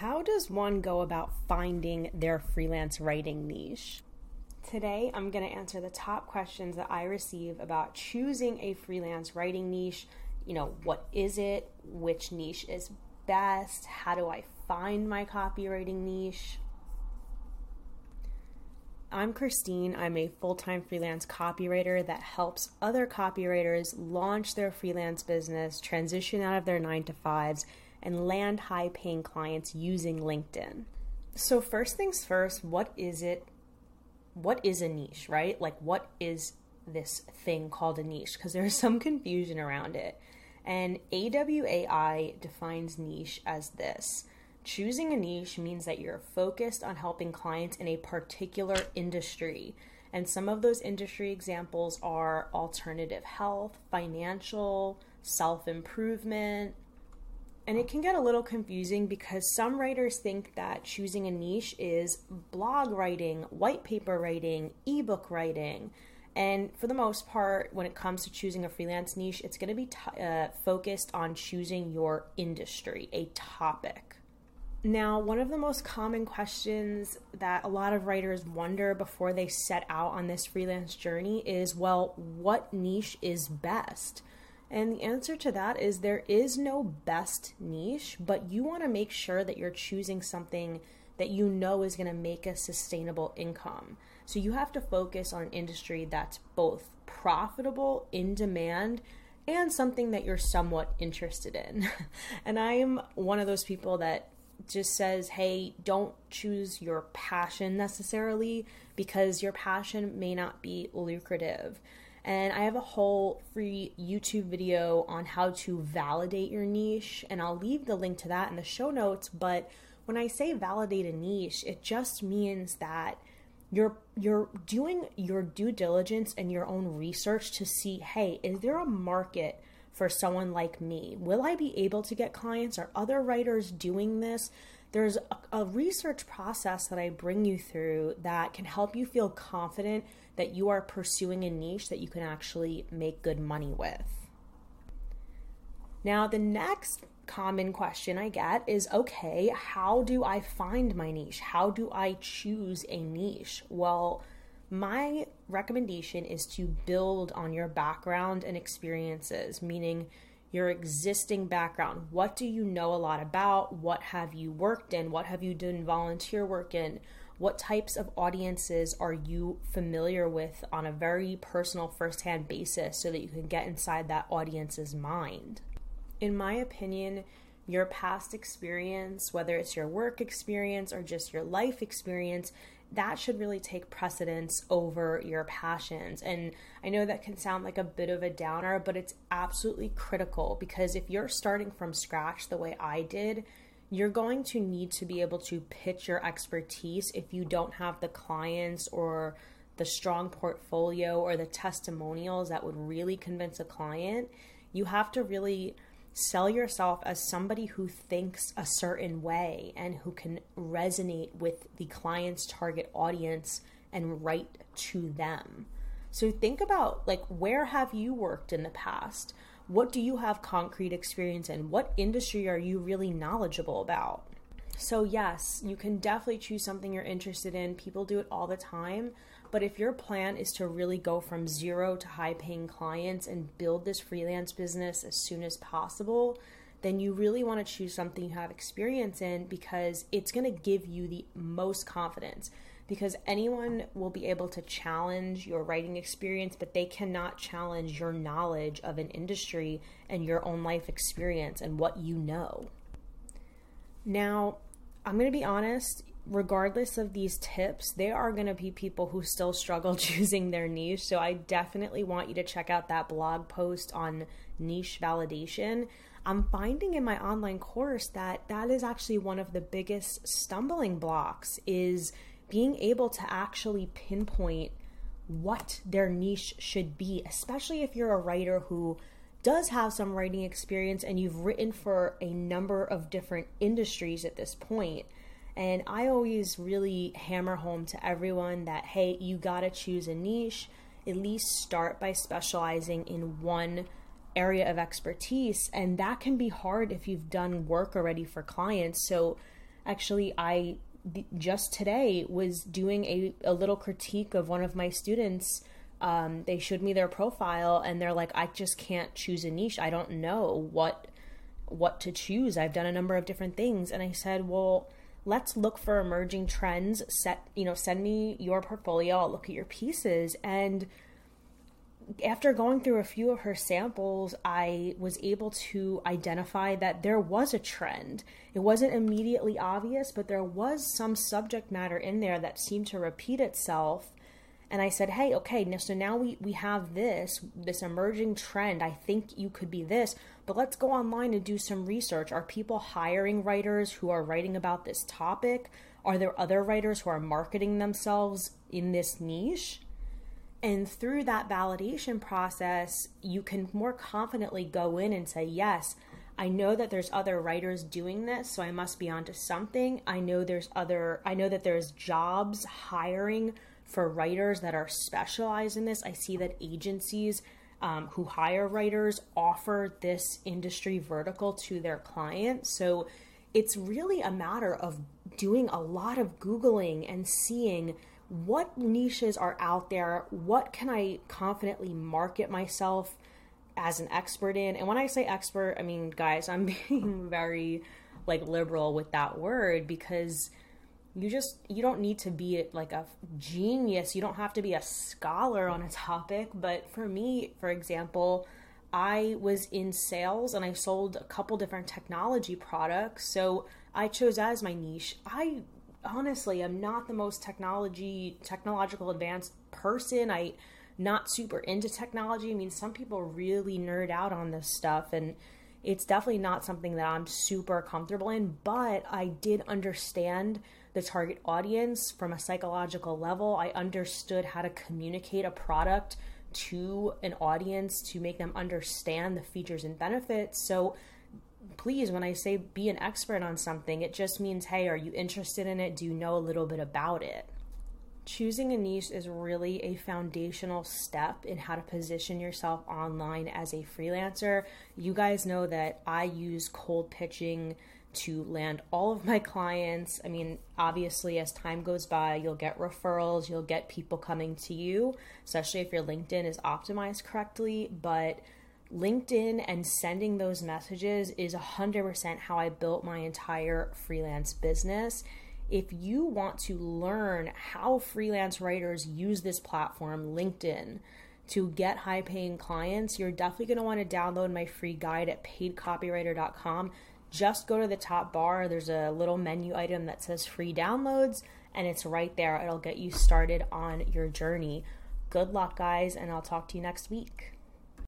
How does one go about finding their freelance writing niche? Today, I'm going to answer the top questions that I receive about choosing a freelance writing niche. You know, what is it? Which niche is best? How do I find my copywriting niche? I'm Christine. I'm a full time freelance copywriter that helps other copywriters launch their freelance business, transition out of their nine to fives, and land high paying clients using LinkedIn. So, first things first, what is it? What is a niche, right? Like, what is this thing called a niche? Because there's some confusion around it. And AWAI defines niche as this Choosing a niche means that you're focused on helping clients in a particular industry. And some of those industry examples are alternative health, financial, self improvement. And it can get a little confusing because some writers think that choosing a niche is blog writing, white paper writing, ebook writing. And for the most part, when it comes to choosing a freelance niche, it's going to be t- uh, focused on choosing your industry, a topic. Now, one of the most common questions that a lot of writers wonder before they set out on this freelance journey is well, what niche is best? And the answer to that is there is no best niche, but you want to make sure that you're choosing something that you know is going to make a sustainable income. So you have to focus on an industry that's both profitable, in demand, and something that you're somewhat interested in. and I'm one of those people that just says, hey, don't choose your passion necessarily because your passion may not be lucrative. And I have a whole free YouTube video on how to validate your niche, and I'll leave the link to that in the show notes. But when I say validate a niche, it just means that you're you're doing your due diligence and your own research to see, hey, is there a market for someone like me? Will I be able to get clients? Are other writers doing this? There's a, a, research process that I bring you through that can help you feel confident that you are pursuing a niche that you can actually make good money with. Now, the next common question I get is okay, how do I find my niche? How do I choose a niche? Well, my recommendation is to build on your background and experiences, meaning your existing background. What do you know a lot about? What have you worked in? What have you done volunteer work in? What types of audiences are you familiar with on a very personal, firsthand basis so that you can get inside that audience's mind? In my opinion, your past experience, whether it's your work experience or just your life experience, that should really take precedence over your passions. And I know that can sound like a bit of a downer, but it's absolutely critical because if you're starting from scratch the way I did, you're going to need to be able to pitch your expertise if you don't have the clients or the strong portfolio or the testimonials that would really convince a client. You have to really sell yourself as somebody who thinks a certain way and who can resonate with the client's target audience and write to them. So think about like where have you worked in the past? What do you have concrete experience in? What industry are you really knowledgeable about? So yes, you can definitely choose something you're interested in. People do it all the time, but if your plan is to really go from zero to high paying clients and build this freelance business as soon as possible, then you really want to choose something you have experience in because it's going to give you the most confidence. Because anyone will be able to challenge your writing experience, but they cannot challenge your knowledge of an industry and your own life experience and what you know. Now, I'm going to be honest, regardless of these tips, there are going to be people who still struggle choosing their niche. So I definitely want you to check out that blog post on niche validation. I'm finding in my online course that that is actually one of the biggest stumbling blocks is being able to actually pinpoint what their niche should be, especially if you're a writer who does have some writing experience and you've written for a number of different industries at this point. and I always really hammer home to everyone that, hey, you got to choose a niche. At least start by specializing in one area of expertise. And that can be hard if you've done work already for clients. So Actually, I just today was doing a, a little critique of one of my students. Um, they showed me their profile and they're like, I just can't choose a niche. I don't know what what to choose. I've done a number of different things. And I said, well, let's look for emerging trends. Set, you know, send me your portfolio. I'll look at your pieces. And after going through a few of her samples, I was able to identify that there was a trend. It wasn't immediately obvious, but there was some subject matter in there that seemed to repeat itself. And I said, hey, okay, now, so now we, we have this, this emerging trend. I think you could be this, but let's go online and do some research. Are people hiring writers who are writing about this topic? Are there other writers who are marketing themselves in this niche? And through that validation process, you can more confidently go in and say, yes, I know that there's other writers doing this, so I must be onto something. I know there's other, I know that there's jobs hiring for writers that are specialized in this. I see that agencies um, who hire writers offer this industry vertical to their clients. So it's really a matter of doing a lot of Googling and seeing what niches are out there? What can I confidently market myself as an expert in? And when I say expert, I mean, guys, I'm being very like liberal with that word because you just you don't need to be like a genius you don't have to be a scholar on a topic but for me for example i was in sales and i sold a couple different technology products so i chose as my niche i honestly am not the most technology technological advanced person. I not super into technology. I mean, some people really nerd out on this stuff and it's definitely not something that I'm super comfortable in, but I did understand the target audience from a psychological level. I understood how to communicate a product to an audience to make them understand the features and benefits. So please, when I say be an expert on something, it just means, hey, are you interested in it? Do you know a little bit about it? Choosing a niche is really a foundational step in how to position yourself online as a freelancer. You guys know that I use cold pitching to land all of my clients. I mean, obviously, as time goes by, you'll get referrals, you'll get people coming to you, especially if your LinkedIn is optimized correctly. But LinkedIn and sending those messages is 100% how I built my entire freelance business. If you want to learn how freelance writers use this platform, LinkedIn, to get high paying clients, you're definitely going to want to download my free guide at paidcopywriter.com. Just go to the top bar, there's a little menu item that says free downloads, and it's right there. It'll get you started on your journey. Good luck, guys, and I'll talk to you next week.